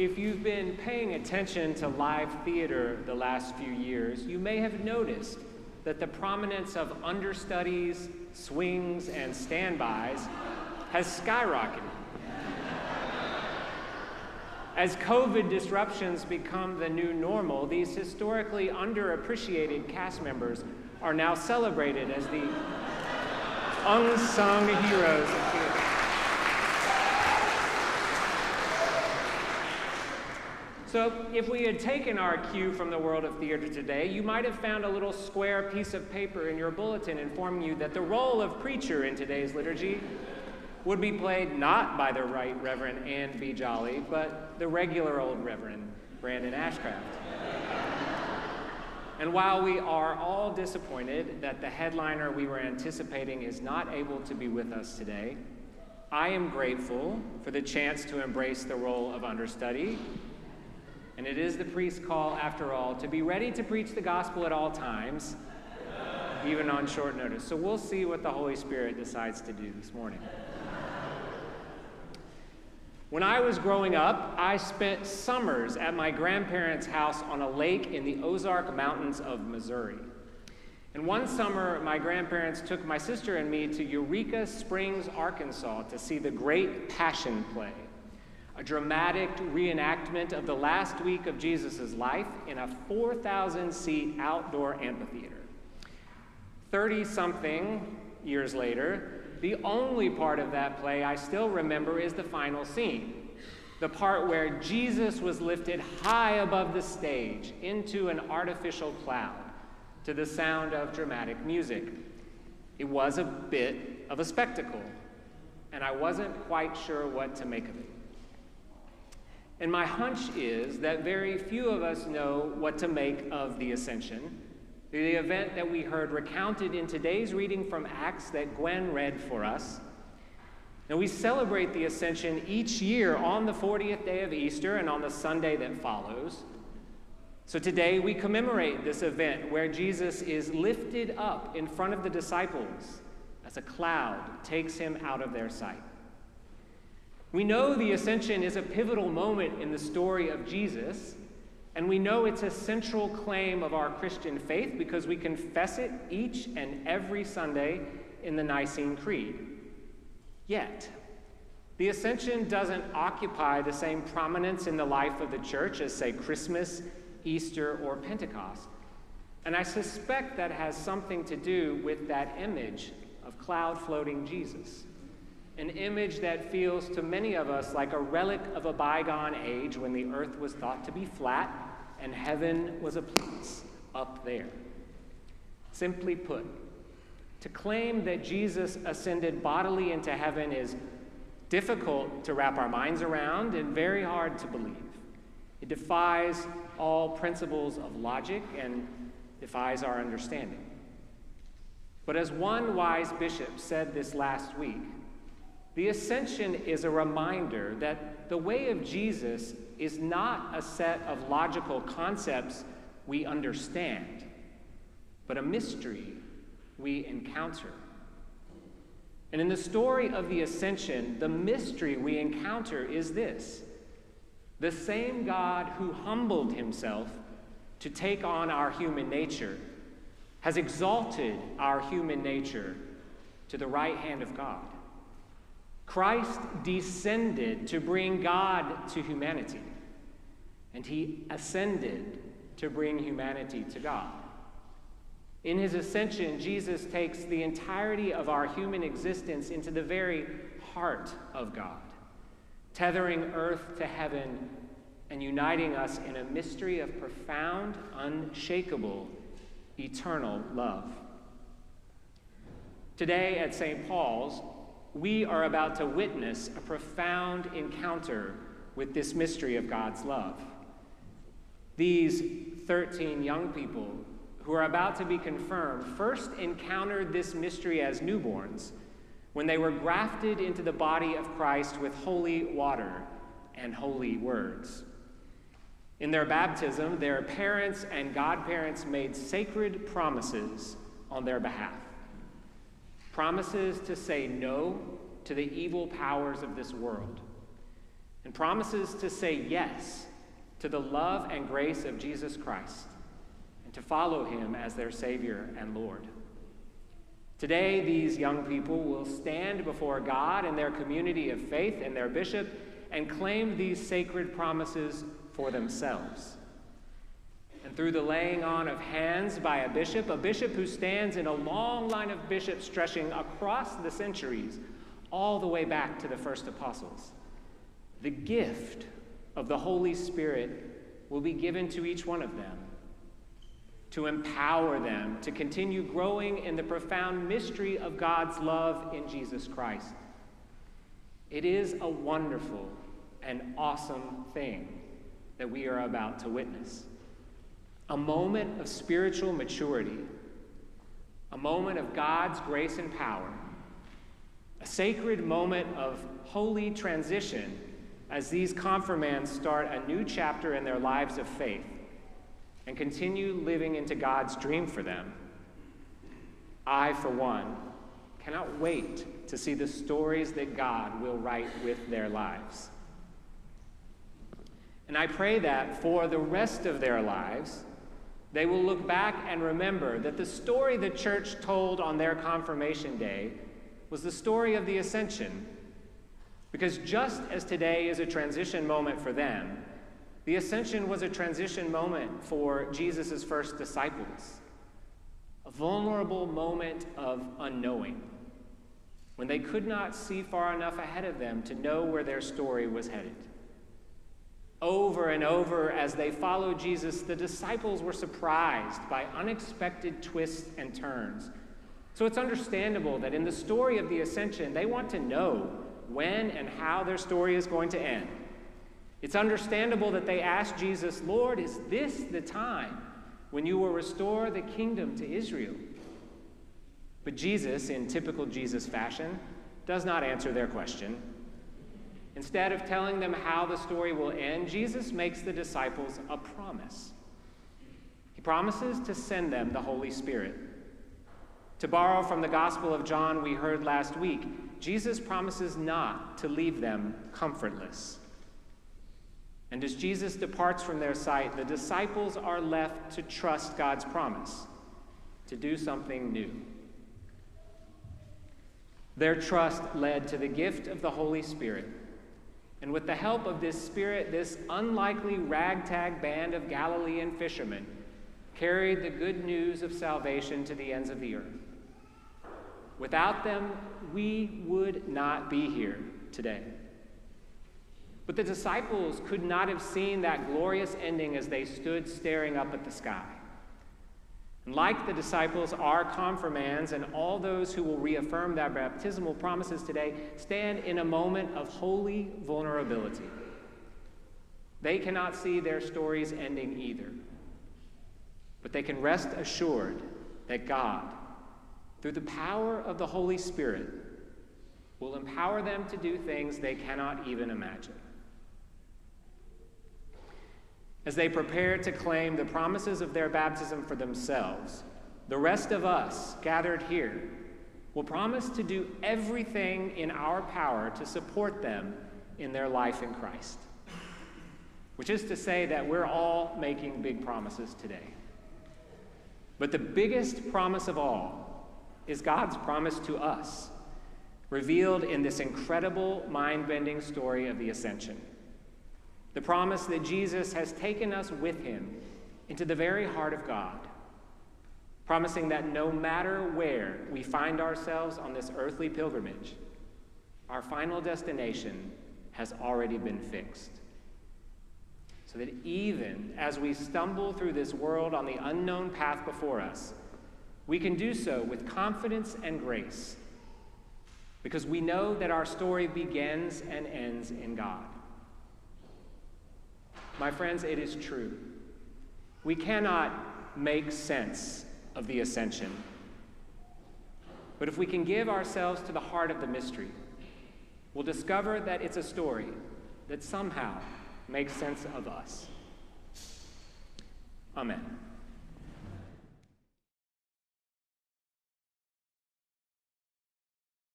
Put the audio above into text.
If you've been paying attention to live theater the last few years, you may have noticed that the prominence of understudies, swings, and standbys has skyrocketed. As COVID disruptions become the new normal, these historically underappreciated cast members are now celebrated as the unsung heroes of theater. So, if we had taken our cue from the world of theater today, you might have found a little square piece of paper in your bulletin informing you that the role of preacher in today's liturgy would be played not by the Right Reverend Anne B. Jolly, but the regular old Reverend Brandon Ashcraft. And while we are all disappointed that the headliner we were anticipating is not able to be with us today, I am grateful for the chance to embrace the role of understudy. And it is the priest's call, after all, to be ready to preach the gospel at all times, even on short notice. So we'll see what the Holy Spirit decides to do this morning. When I was growing up, I spent summers at my grandparents' house on a lake in the Ozark Mountains of Missouri. And one summer, my grandparents took my sister and me to Eureka Springs, Arkansas to see the Great Passion Play, a dramatic reenactment of the last week of Jesus' life in a 4,000 seat outdoor amphitheater. 30 something years later, the only part of that play I still remember is the final scene, the part where Jesus was lifted high above the stage into an artificial cloud to the sound of dramatic music. It was a bit of a spectacle, and I wasn't quite sure what to make of it. And my hunch is that very few of us know what to make of the ascension the event that we heard recounted in today's reading from Acts that Gwen read for us. Now, we celebrate the ascension each year on the 40th day of Easter and on the Sunday that follows. So today we commemorate this event where Jesus is lifted up in front of the disciples as a cloud takes him out of their sight. We know the ascension is a pivotal moment in the story of Jesus and we know it's a central claim of our Christian faith because we confess it each and every Sunday in the Nicene Creed. Yet, the ascension doesn't occupy the same prominence in the life of the church as, say, Christmas, Easter, or Pentecost. And I suspect that has something to do with that image of cloud floating Jesus. An image that feels to many of us like a relic of a bygone age when the earth was thought to be flat and heaven was a place up there. Simply put, to claim that Jesus ascended bodily into heaven is difficult to wrap our minds around and very hard to believe. It defies all principles of logic and defies our understanding. But as one wise bishop said this last week, the ascension is a reminder that the way of Jesus is not a set of logical concepts we understand, but a mystery we encounter. And in the story of the ascension, the mystery we encounter is this the same God who humbled himself to take on our human nature has exalted our human nature to the right hand of God. Christ descended to bring God to humanity, and he ascended to bring humanity to God. In his ascension, Jesus takes the entirety of our human existence into the very heart of God, tethering earth to heaven and uniting us in a mystery of profound, unshakable, eternal love. Today at St. Paul's, we are about to witness a profound encounter with this mystery of God's love. These 13 young people who are about to be confirmed first encountered this mystery as newborns when they were grafted into the body of Christ with holy water and holy words. In their baptism, their parents and godparents made sacred promises on their behalf promises to say no to the evil powers of this world, and promises to say yes to the love and grace of Jesus Christ and to follow him as their Savior and Lord. Today, these young people will stand before God and their community of faith and their bishop and claim these sacred promises for themselves. And through the laying on of hands by a bishop, a bishop who stands in a long line of bishops stretching across the centuries, all the way back to the first apostles, the gift of the Holy Spirit will be given to each one of them to empower them to continue growing in the profound mystery of God's love in Jesus Christ. It is a wonderful and awesome thing that we are about to witness. A moment of spiritual maturity, a moment of God's grace and power, a sacred moment of holy transition as these confirmands start a new chapter in their lives of faith and continue living into God's dream for them. I, for one, cannot wait to see the stories that God will write with their lives. And I pray that for the rest of their lives, they will look back and remember that the story the church told on their confirmation day was the story of the ascension because just as today is a transition moment for them, the ascension was a transition moment for Jesus' first disciples, a vulnerable moment of unknowing, when they could not see far enough ahead of them to know where their story was headed. Over and over, as they followed Jesus, the disciples were surprised by unexpected twists and turns. So it's understandable that in the story of the ascension, they want to know when and how their story is going to end. It's understandable that they ask Jesus, Lord, is this the time when you will restore the kingdom to Israel? But Jesus, in typical Jesus fashion, does not answer their question. Instead of telling them how the story will end, Jesus makes the disciples a promise. He promises to send them the Holy Spirit. To borrow from the Gospel of John we heard last week, Jesus promises not to leave them comfortless. And as Jesus departs from their sight, the disciples are left to trust God's promise, to do something new. Their trust led to the gift of the Holy Spirit. And with the help of this Spirit, this unlikely ragtag band of Galilean fishermen carried the good news of salvation to the ends of the earth. Without them, we would not be here today. But the disciples could not have seen that glorious ending as they stood staring up at the sky. Like the disciples, our confirmands and all those who will reaffirm their baptismal promises today stand in a moment of holy vulnerability. They cannot see their stories ending either. But they can rest assured that God, through the power of the Holy Spirit, will empower them to do things they cannot even imagine. As they prepare to claim the promises of their baptism for themselves, the rest of us gathered here will promise to do everything in our power to support them in their life in Christ. Which is to say that we're all making big promises today. But the biggest promise of all is God's promise to us, revealed in this incredible, mind bending story of the ascension. The promise that Jesus has taken us with him into the very heart of God, promising that no matter where we find ourselves on this earthly pilgrimage, our final destination has already been fixed. So that even as we stumble through this world on the unknown path before us, we can do so with confidence and grace because we know that our story begins and ends in God. My friends, it is true. We cannot make sense of the ascension. But if we can give ourselves to the heart of the mystery, we'll discover that it's a story that somehow makes sense of us. Amen.